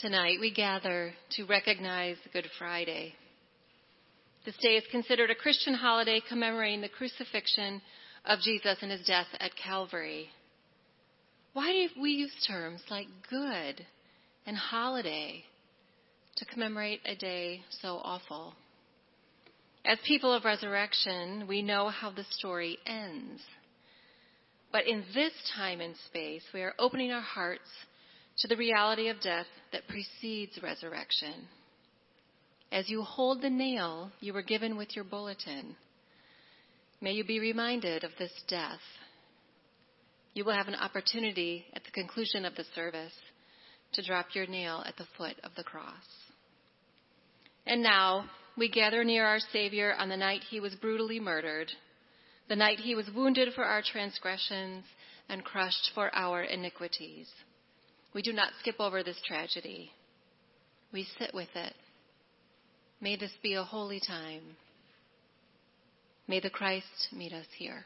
Tonight we gather to recognize Good Friday. This day is considered a Christian holiday commemorating the crucifixion of Jesus and his death at Calvary. Why do we use terms like good and holiday to commemorate a day so awful? As people of resurrection, we know how the story ends. But in this time and space, we are opening our hearts to the reality of death that precedes resurrection. As you hold the nail you were given with your bulletin, may you be reminded of this death. You will have an opportunity at the conclusion of the service to drop your nail at the foot of the cross. And now we gather near our Savior on the night he was brutally murdered, the night he was wounded for our transgressions and crushed for our iniquities. We do not skip over this tragedy. We sit with it. May this be a holy time. May the Christ meet us here.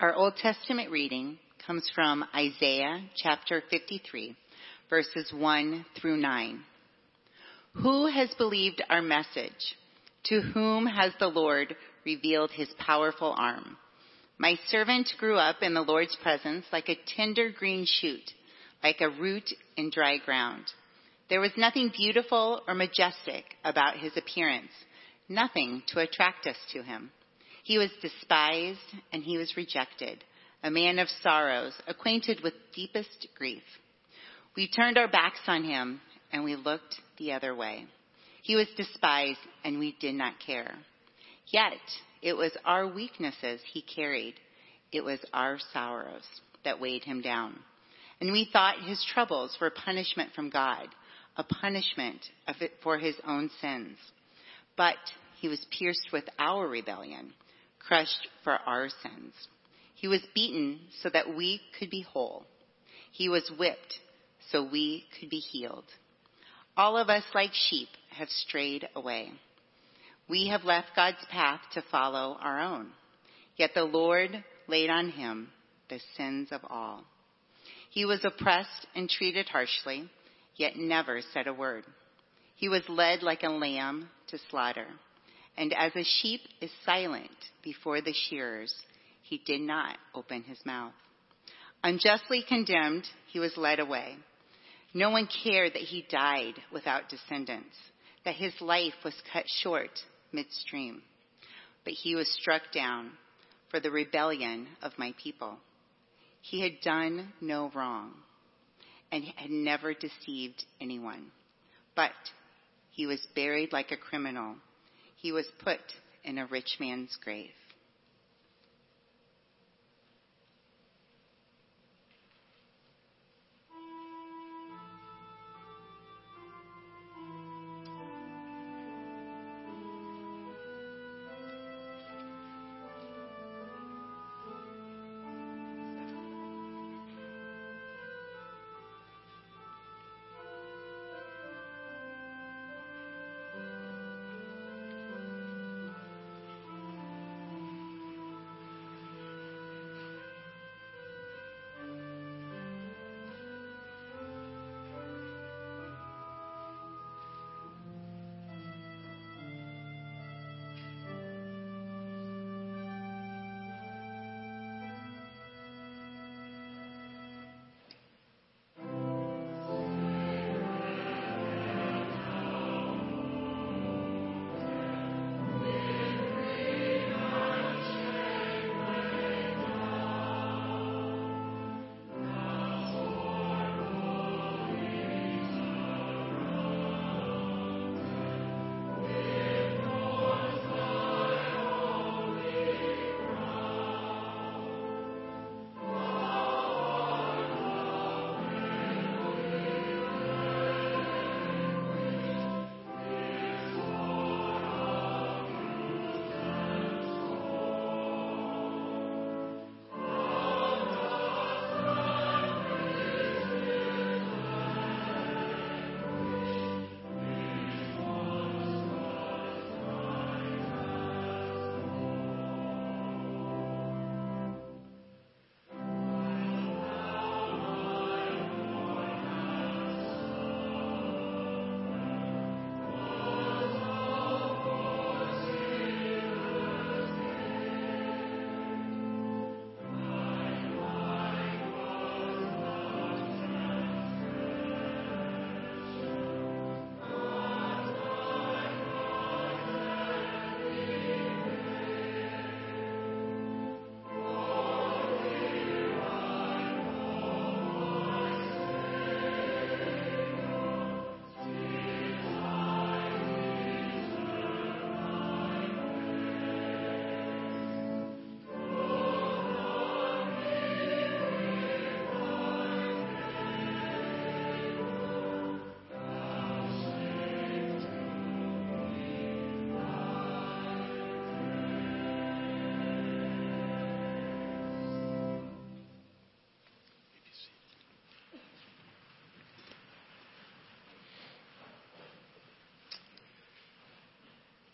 Our Old Testament reading comes from Isaiah chapter 53, verses 1 through 9. Who has believed our message? To whom has the Lord revealed his powerful arm? My servant grew up in the Lord's presence like a tender green shoot, like a root in dry ground. There was nothing beautiful or majestic about his appearance, nothing to attract us to him. He was despised and he was rejected, a man of sorrows, acquainted with deepest grief. We turned our backs on him and we looked the other way. He was despised and we did not care. Yet it was our weaknesses he carried. It was our sorrows that weighed him down. And we thought his troubles were punishment from God, a punishment for his own sins. But he was pierced with our rebellion, crushed for our sins. He was beaten so that we could be whole. He was whipped so we could be healed. All of us, like sheep, have strayed away. We have left God's path to follow our own. Yet the Lord laid on him the sins of all. He was oppressed and treated harshly, yet never said a word. He was led like a lamb to slaughter. And as a sheep is silent before the shearers, he did not open his mouth. Unjustly condemned, he was led away. No one cared that he died without descendants, that his life was cut short midstream. But he was struck down for the rebellion of my people. He had done no wrong and had never deceived anyone. But he was buried like a criminal. He was put in a rich man's grave.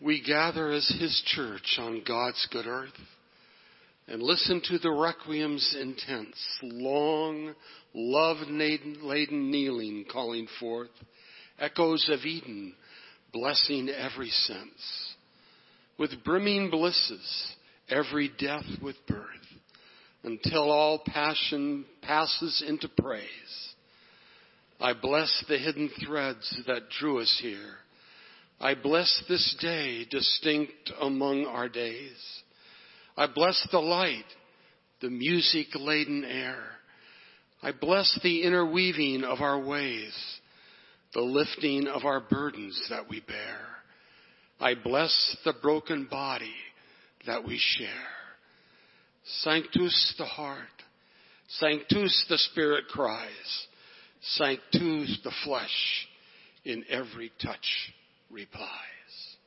We gather as His church on God's good earth and listen to the requiem's intense, long, love-laden kneeling calling forth echoes of Eden, blessing every sense. With brimming blisses, every death with birth, until all passion passes into praise. I bless the hidden threads that drew us here. I bless this day distinct among our days. I bless the light, the music laden air. I bless the interweaving of our ways, the lifting of our burdens that we bear. I bless the broken body that we share. Sanctus the heart, Sanctus the spirit cries, Sanctus the flesh in every touch replies.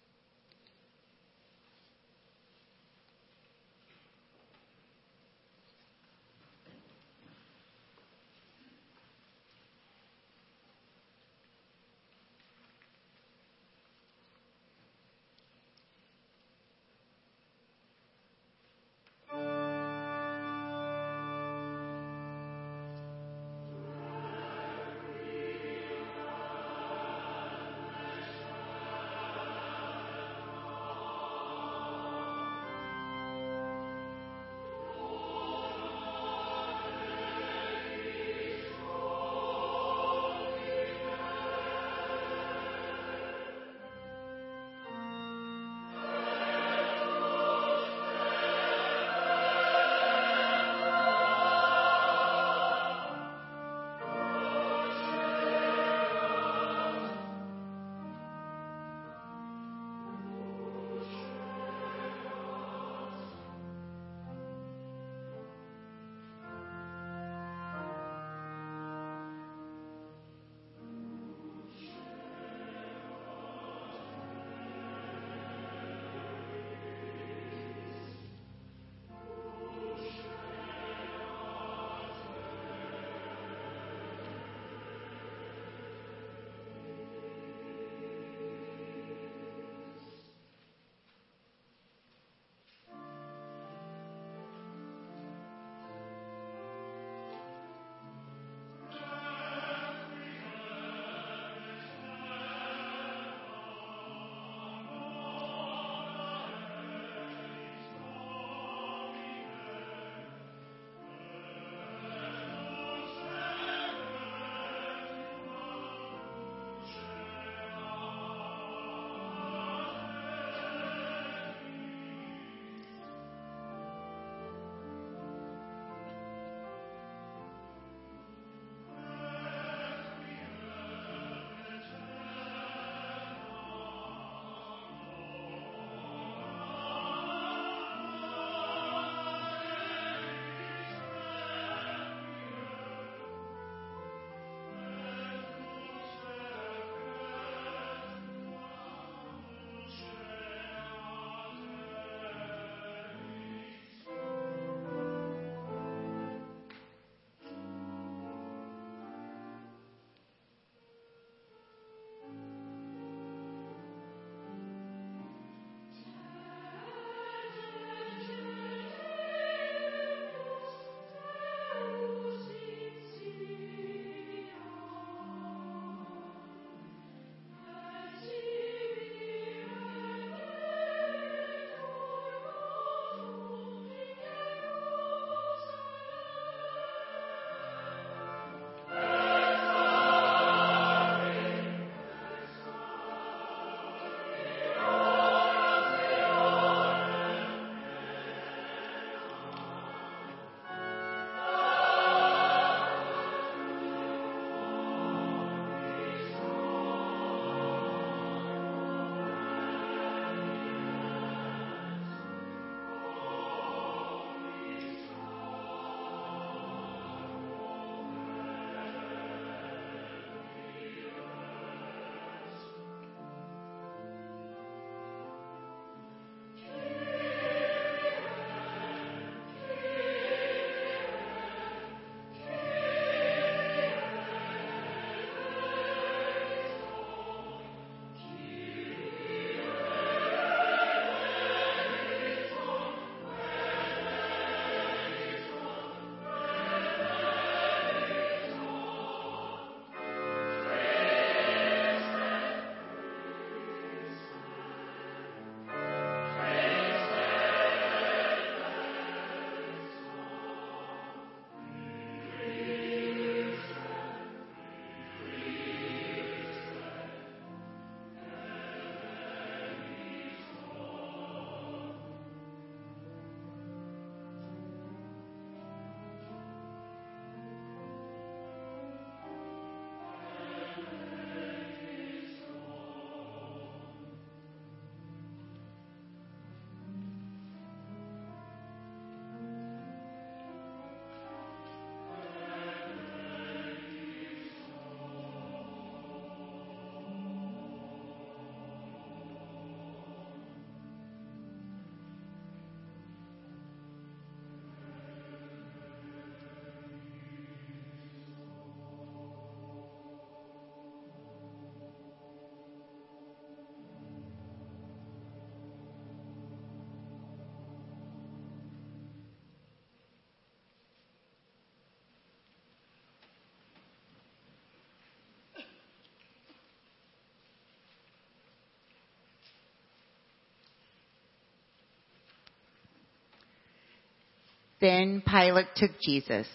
Then Pilate took Jesus,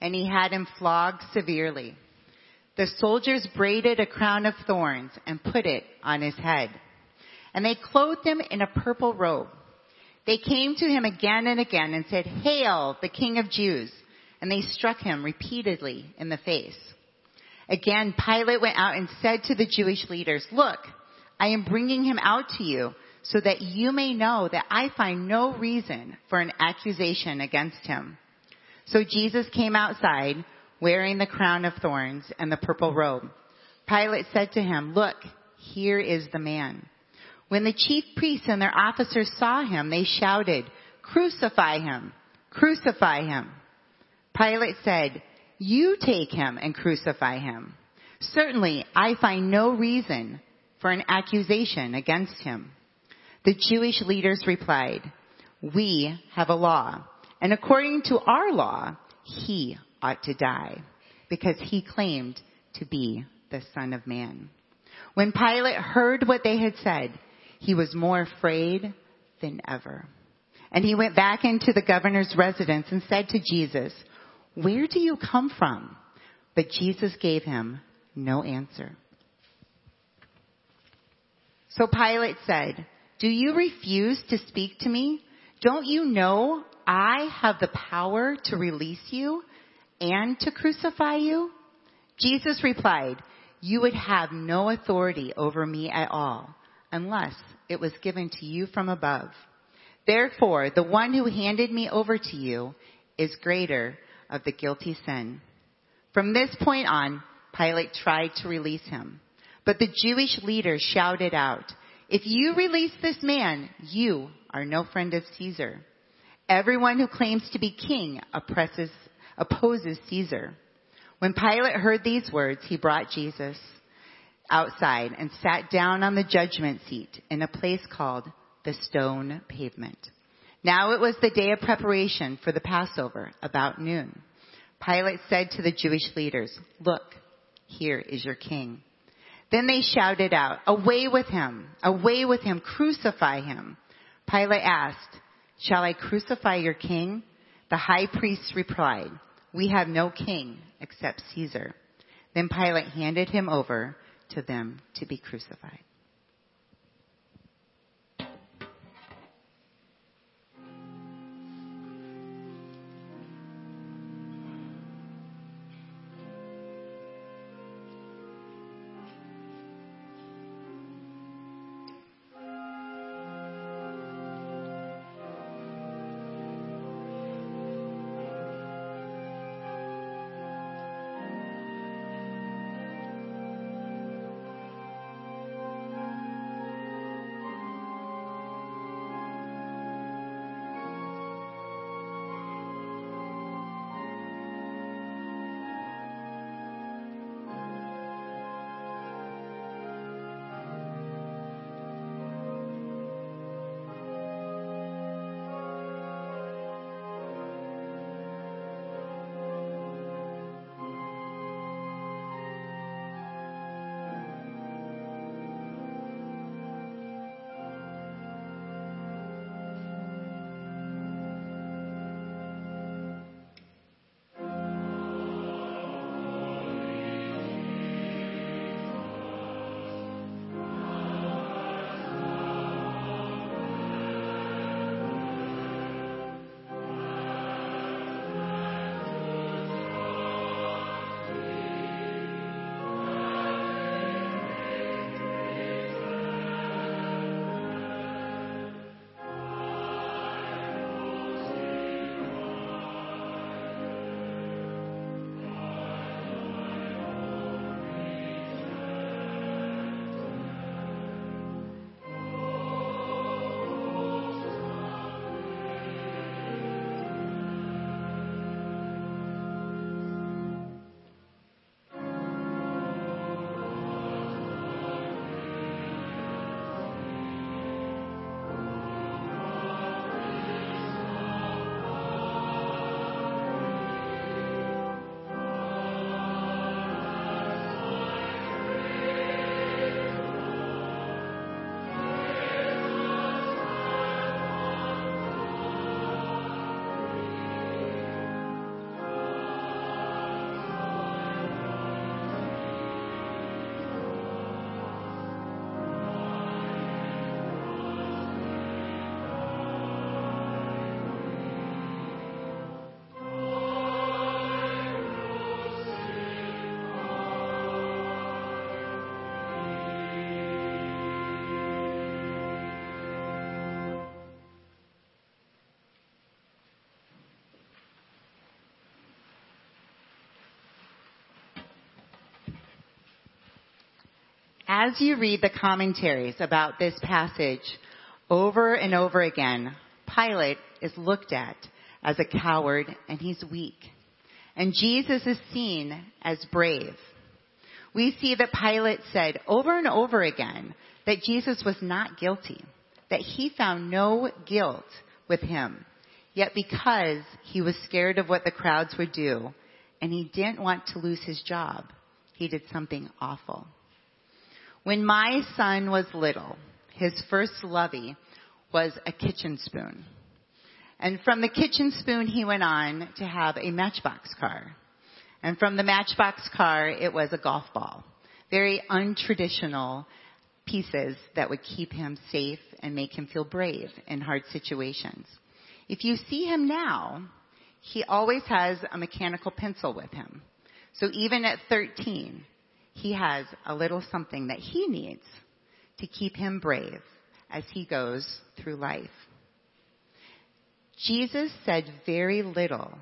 and he had him flogged severely. The soldiers braided a crown of thorns and put it on his head. And they clothed him in a purple robe. They came to him again and again and said, Hail, the King of Jews! And they struck him repeatedly in the face. Again, Pilate went out and said to the Jewish leaders, Look, I am bringing him out to you so that you may know that I find no reason for an accusation against him. So Jesus came outside wearing the crown of thorns and the purple robe. Pilate said to him, Look, here is the man. When the chief priests and their officers saw him, they shouted, Crucify him! Crucify him! Pilate said, You take him and crucify him. Certainly, I find no reason for an accusation against him. The Jewish leaders replied, We have a law, and according to our law, he ought to die, because he claimed to be the Son of Man. When Pilate heard what they had said, he was more afraid than ever. And he went back into the governor's residence and said to Jesus, Where do you come from? But Jesus gave him no answer. So Pilate said, do you refuse to speak to me? Don't you know I have the power to release you and to crucify you? Jesus replied, you would have no authority over me at all unless it was given to you from above. Therefore, the one who handed me over to you is greater of the guilty sin. From this point on, Pilate tried to release him. But the Jewish leaders shouted out, if you release this man, you are no friend of Caesar. Everyone who claims to be king oppresses, opposes Caesar. When Pilate heard these words, he brought Jesus outside and sat down on the judgment seat in a place called the stone pavement. Now it was the day of preparation for the Passover, about noon. Pilate said to the Jewish leaders, look, here is your king. Then they shouted out, away with him, away with him, crucify him. Pilate asked, shall I crucify your king? The high priest replied, we have no king except Caesar. Then Pilate handed him over to them to be crucified. As you read the commentaries about this passage over and over again, Pilate is looked at as a coward and he's weak. And Jesus is seen as brave. We see that Pilate said over and over again that Jesus was not guilty, that he found no guilt with him. Yet because he was scared of what the crowds would do and he didn't want to lose his job, he did something awful. When my son was little, his first lovey was a kitchen spoon. And from the kitchen spoon, he went on to have a matchbox car. And from the matchbox car, it was a golf ball. Very untraditional pieces that would keep him safe and make him feel brave in hard situations. If you see him now, he always has a mechanical pencil with him. So even at 13, he has a little something that he needs to keep him brave as he goes through life. Jesus said very little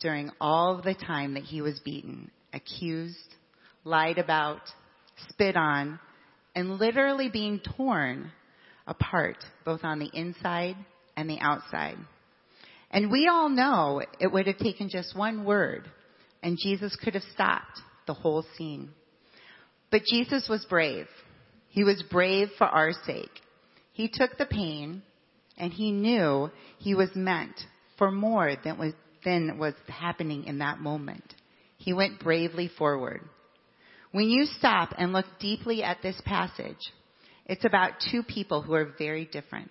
during all the time that he was beaten, accused, lied about, spit on, and literally being torn apart, both on the inside and the outside. And we all know it would have taken just one word, and Jesus could have stopped the whole scene. But Jesus was brave. He was brave for our sake. He took the pain and he knew he was meant for more than was, than was happening in that moment. He went bravely forward. When you stop and look deeply at this passage, it's about two people who are very different.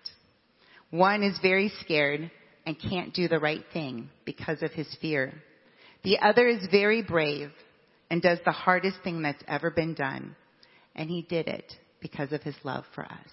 One is very scared and can't do the right thing because of his fear. The other is very brave and does the hardest thing that's ever been done. And he did it because of his love for us.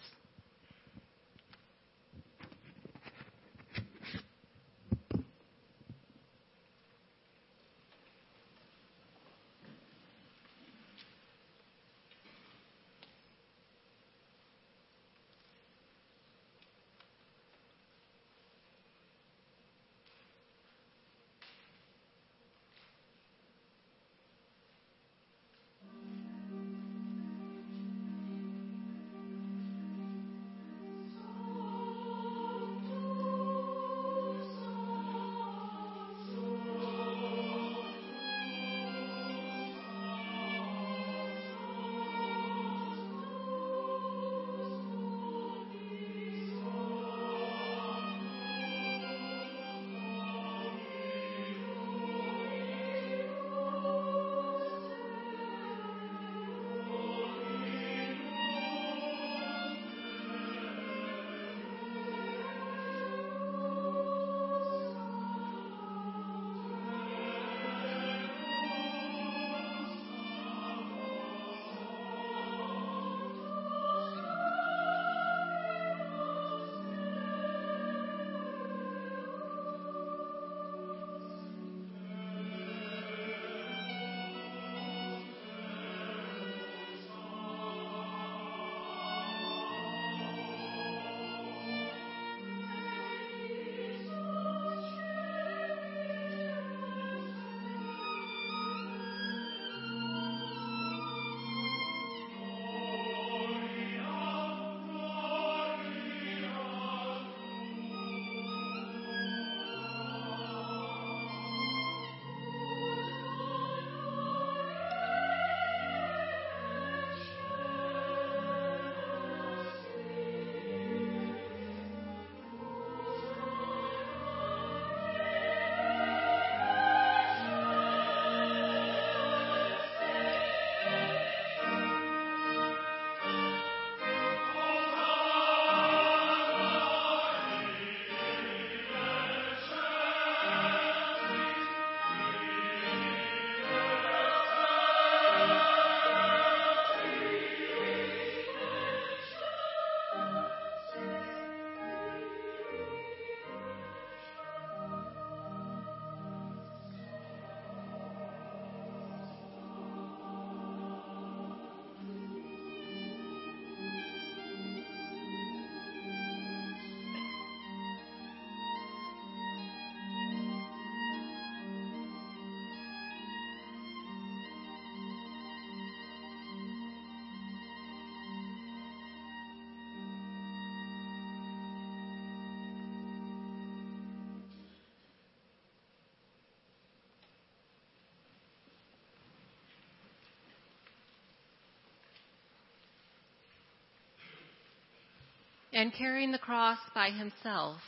And carrying the cross by himself,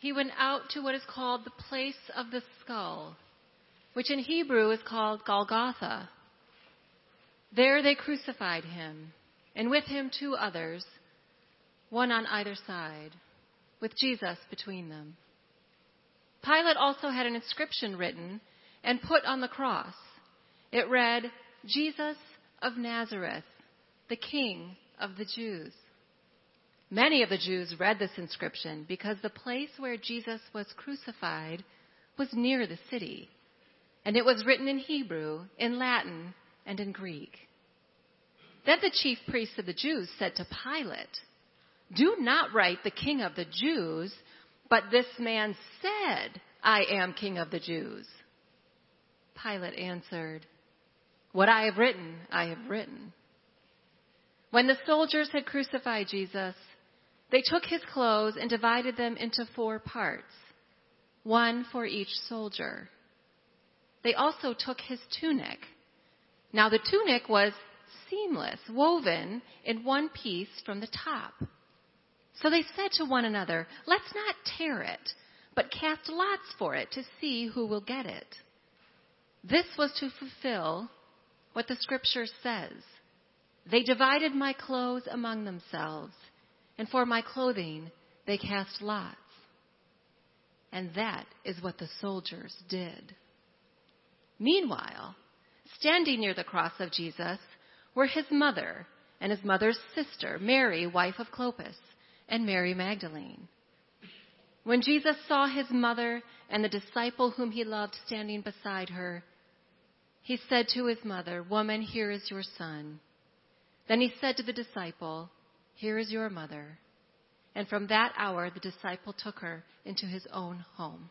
he went out to what is called the place of the skull, which in Hebrew is called Golgotha. There they crucified him, and with him two others, one on either side, with Jesus between them. Pilate also had an inscription written and put on the cross. It read, Jesus of Nazareth, the King of the Jews. Many of the Jews read this inscription because the place where Jesus was crucified was near the city, and it was written in Hebrew, in Latin, and in Greek. Then the chief priests of the Jews said to Pilate, Do not write the King of the Jews, but this man said, I am King of the Jews. Pilate answered, What I have written, I have written. When the soldiers had crucified Jesus, they took his clothes and divided them into four parts, one for each soldier. They also took his tunic. Now the tunic was seamless, woven in one piece from the top. So they said to one another, Let's not tear it, but cast lots for it to see who will get it. This was to fulfill what the scripture says. They divided my clothes among themselves, and for my clothing they cast lots. And that is what the soldiers did. Meanwhile, standing near the cross of Jesus were his mother and his mother's sister, Mary, wife of Clopas, and Mary Magdalene. When Jesus saw his mother and the disciple whom he loved standing beside her, he said to his mother, Woman, here is your son. Then he said to the disciple, Here is your mother. And from that hour, the disciple took her into his own home.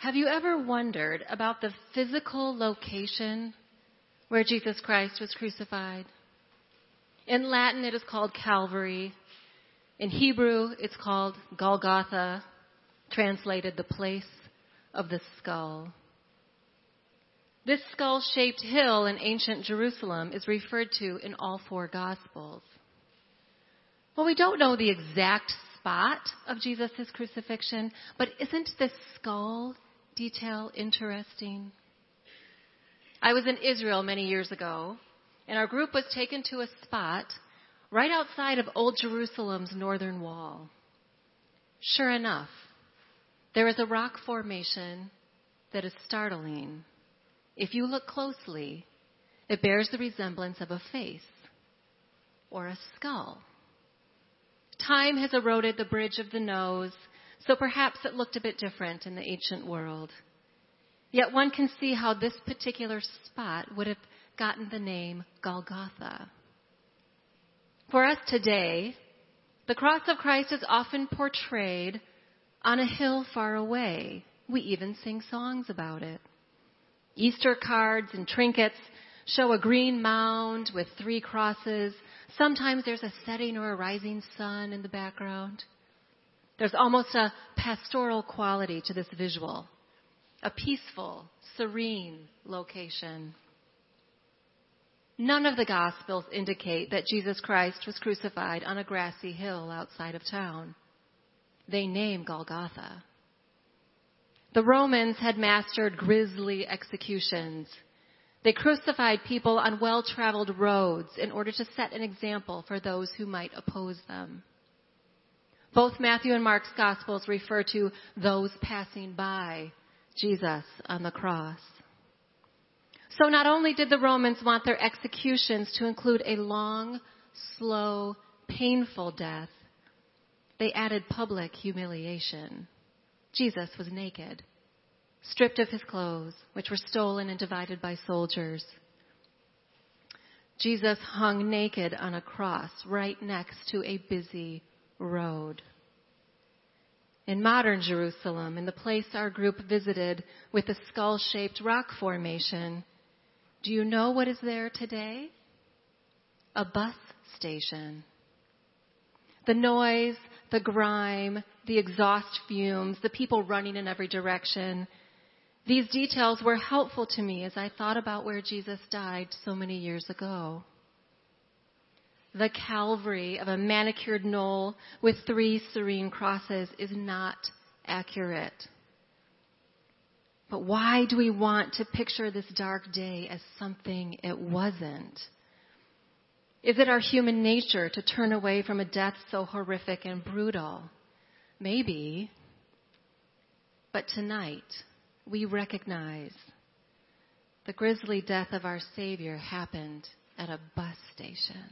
Have you ever wondered about the physical location where Jesus Christ was crucified? In Latin, it is called Calvary. In Hebrew, it's called Golgotha, translated the place of the skull. This skull shaped hill in ancient Jerusalem is referred to in all four Gospels. Well, we don't know the exact spot of Jesus' crucifixion, but isn't this skull detail interesting? I was in Israel many years ago, and our group was taken to a spot right outside of Old Jerusalem's northern wall. Sure enough, there is a rock formation that is startling. If you look closely, it bears the resemblance of a face or a skull. Time has eroded the bridge of the nose, so perhaps it looked a bit different in the ancient world. Yet one can see how this particular spot would have gotten the name Golgotha. For us today, the cross of Christ is often portrayed on a hill far away. We even sing songs about it. Easter cards and trinkets show a green mound with three crosses. Sometimes there's a setting or a rising sun in the background. There's almost a pastoral quality to this visual, a peaceful, serene location. None of the Gospels indicate that Jesus Christ was crucified on a grassy hill outside of town. They name Golgotha. The Romans had mastered grisly executions. They crucified people on well traveled roads in order to set an example for those who might oppose them. Both Matthew and Mark's Gospels refer to those passing by Jesus on the cross. So not only did the Romans want their executions to include a long, slow, painful death, they added public humiliation. Jesus was naked, stripped of his clothes, which were stolen and divided by soldiers. Jesus hung naked on a cross right next to a busy road. In modern Jerusalem, in the place our group visited with the skull shaped rock formation, do you know what is there today? A bus station. The noise, the grime, the exhaust fumes, the people running in every direction. These details were helpful to me as I thought about where Jesus died so many years ago. The Calvary of a manicured knoll with three serene crosses is not accurate. But why do we want to picture this dark day as something it wasn't? Is it our human nature to turn away from a death so horrific and brutal? Maybe. But tonight, we recognize the grisly death of our Savior happened at a bus station.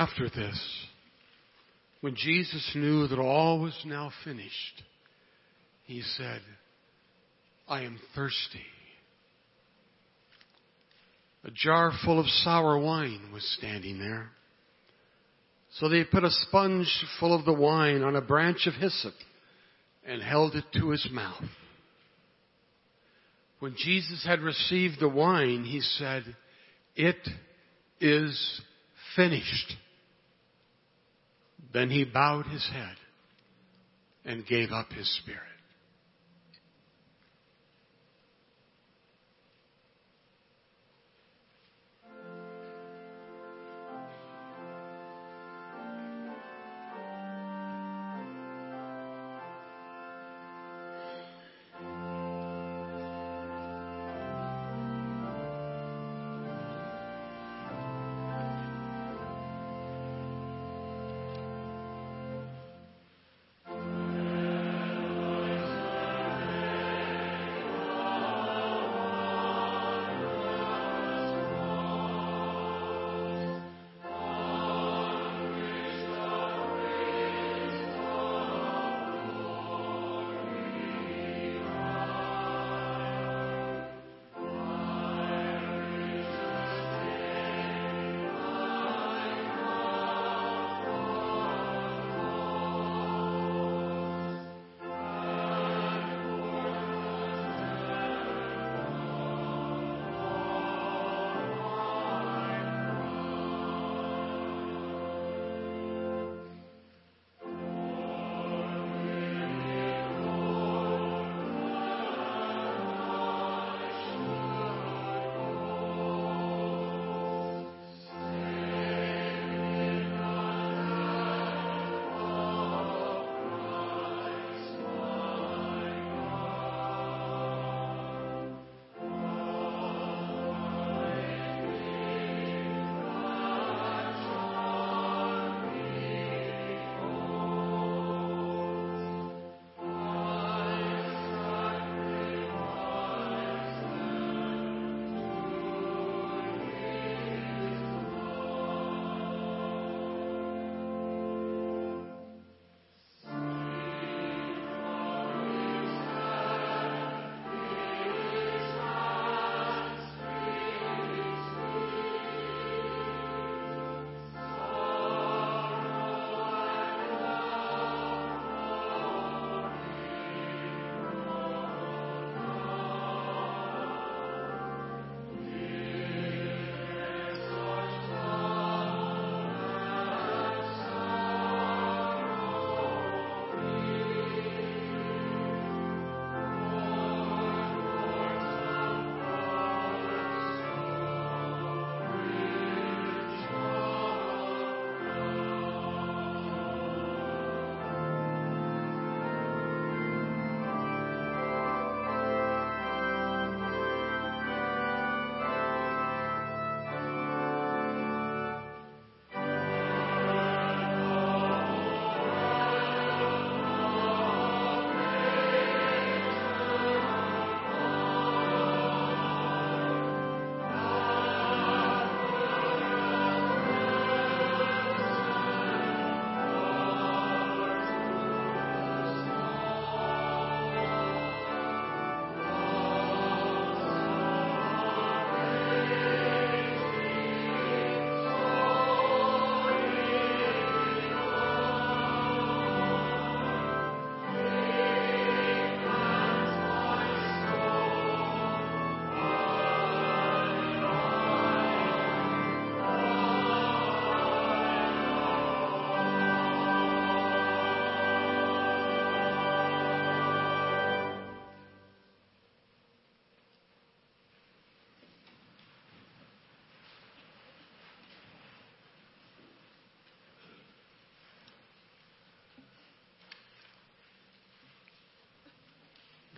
After this, when Jesus knew that all was now finished, he said, I am thirsty. A jar full of sour wine was standing there. So they put a sponge full of the wine on a branch of hyssop and held it to his mouth. When Jesus had received the wine, he said, It is finished. Then he bowed his head and gave up his spirit.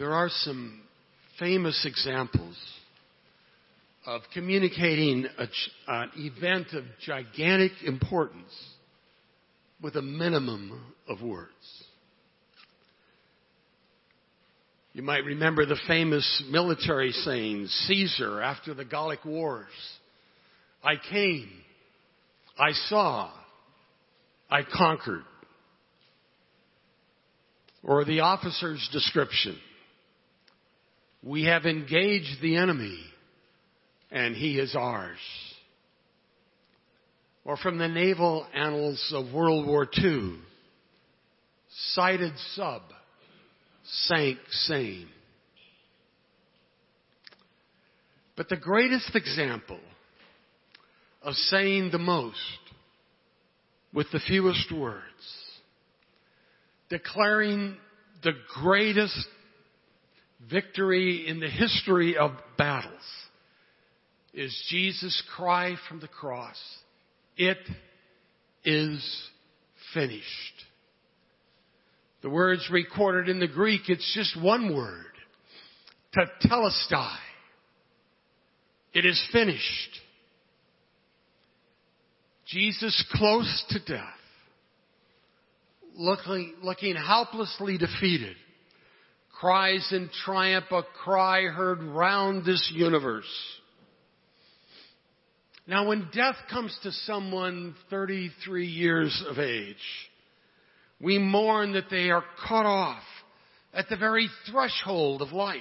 There are some famous examples of communicating a, an event of gigantic importance with a minimum of words. You might remember the famous military saying, Caesar, after the Gallic Wars, I came, I saw, I conquered. Or the officer's description. We have engaged the enemy and he is ours. Or from the naval annals of World War II, sighted sub, sank same. But the greatest example of saying the most with the fewest words, declaring the greatest victory in the history of battles, is Jesus' cry from the cross, It is finished. The words recorded in the Greek, it's just one word. Tetelestai. It is finished. Jesus close to death, looking, looking helplessly defeated, cries in triumph a cry heard round this universe. Now when death comes to someone 33 years of age, we mourn that they are cut off at the very threshold of life.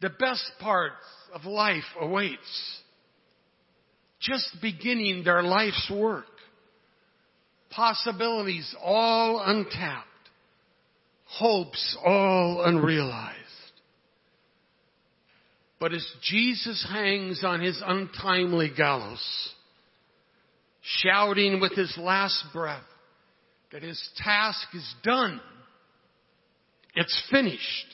The best parts of life awaits just beginning their life's work. Possibilities all untapped. Hopes all unrealized. But as Jesus hangs on his untimely gallows, shouting with his last breath that his task is done, it's finished.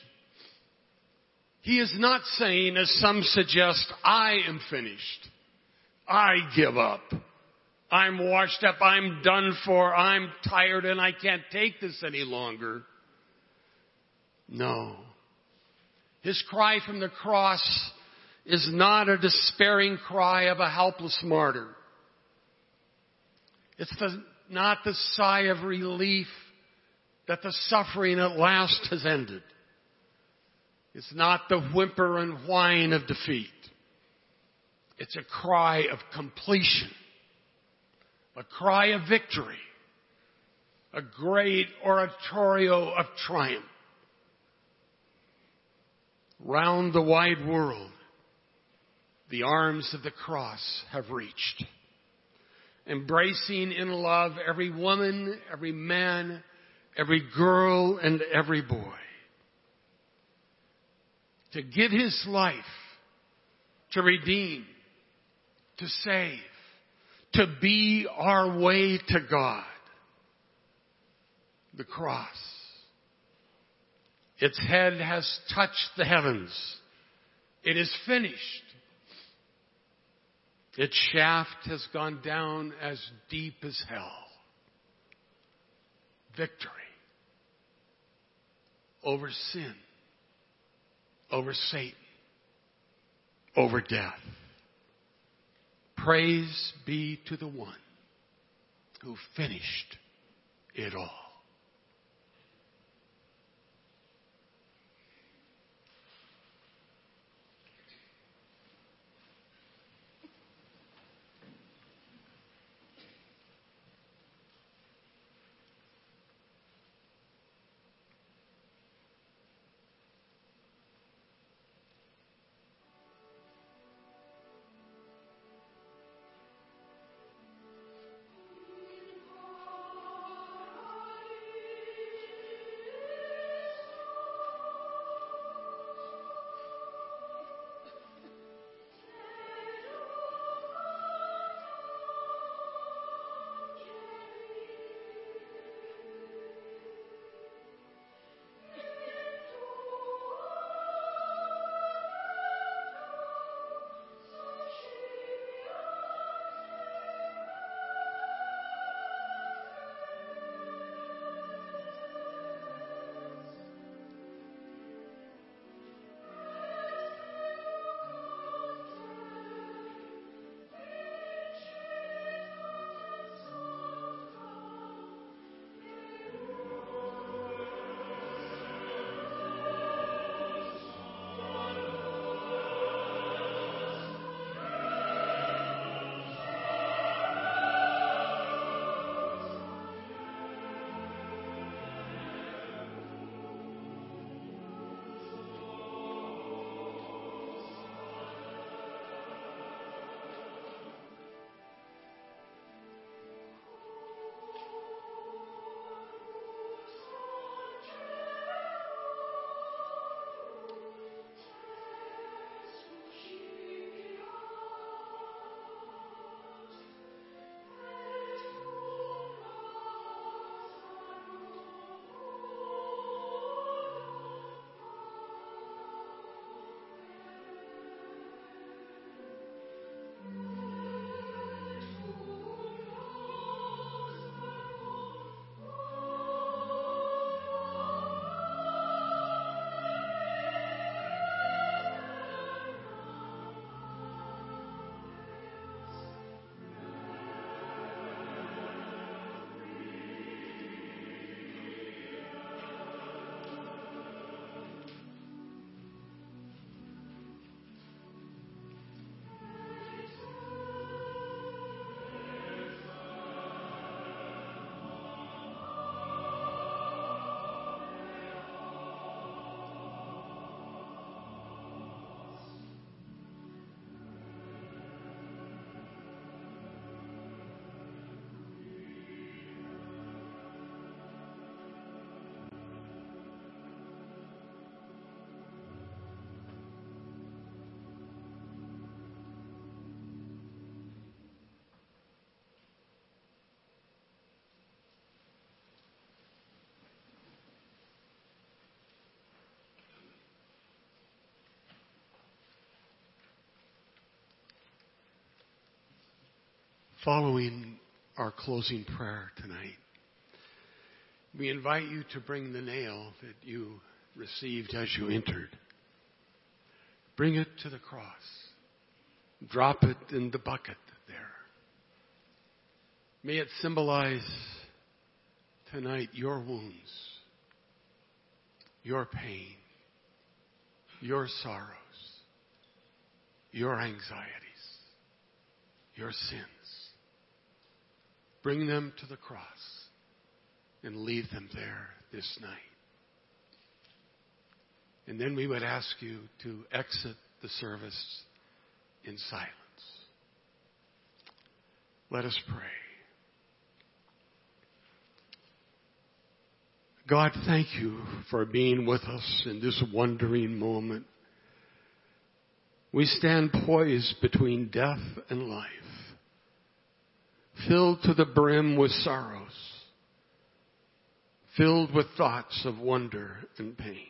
He is not saying, as some suggest, I am finished. I give up. I'm washed up. I'm done for. I'm tired and I can't take this any longer. No. His cry from the cross is not a despairing cry of a helpless martyr. It's the, not the sigh of relief that the suffering at last has ended. It's not the whimper and whine of defeat. It's a cry of completion, a cry of victory, a great oratorio of triumph. Round the wide world, the arms of the cross have reached, embracing in love every woman, every man, every girl, and every boy. To give his life to redeem to save, to be our way to God. The cross. Its head has touched the heavens. It is finished. Its shaft has gone down as deep as hell. Victory over sin, over Satan, over death. Praise be to the one who finished it all. Following our closing prayer tonight, we invite you to bring the nail that you received as you entered. Bring it to the cross. Drop it in the bucket there. May it symbolize tonight your wounds, your pain, your sorrows, your anxieties, your sins. Bring them to the cross and leave them there this night. And then we would ask you to exit the service in silence. Let us pray. God, thank you for being with us in this wondering moment. We stand poised between death and life, filled to the brim with sorrows, filled with thoughts of wonder and pain.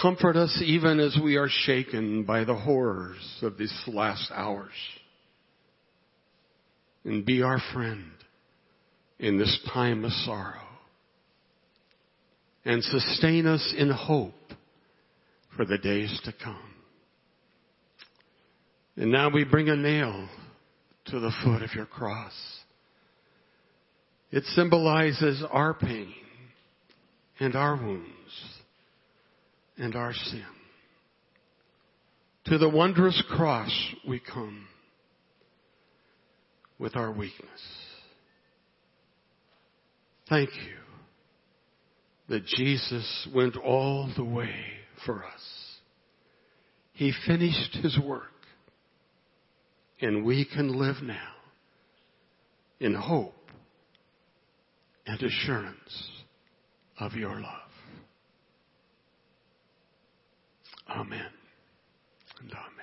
Comfort us even as we are shaken by the horrors of these last hours. And be our friend in this time of sorrow. And sustain us in hope for the days to come. And now we bring a nail to the foot of your cross. It symbolizes our pain and our wounds and our sin. To the wondrous cross we come with our weakness. Thank you that Jesus went all the way for us. He finished his work and we can live now in hope and assurance of your love. Amen and amen.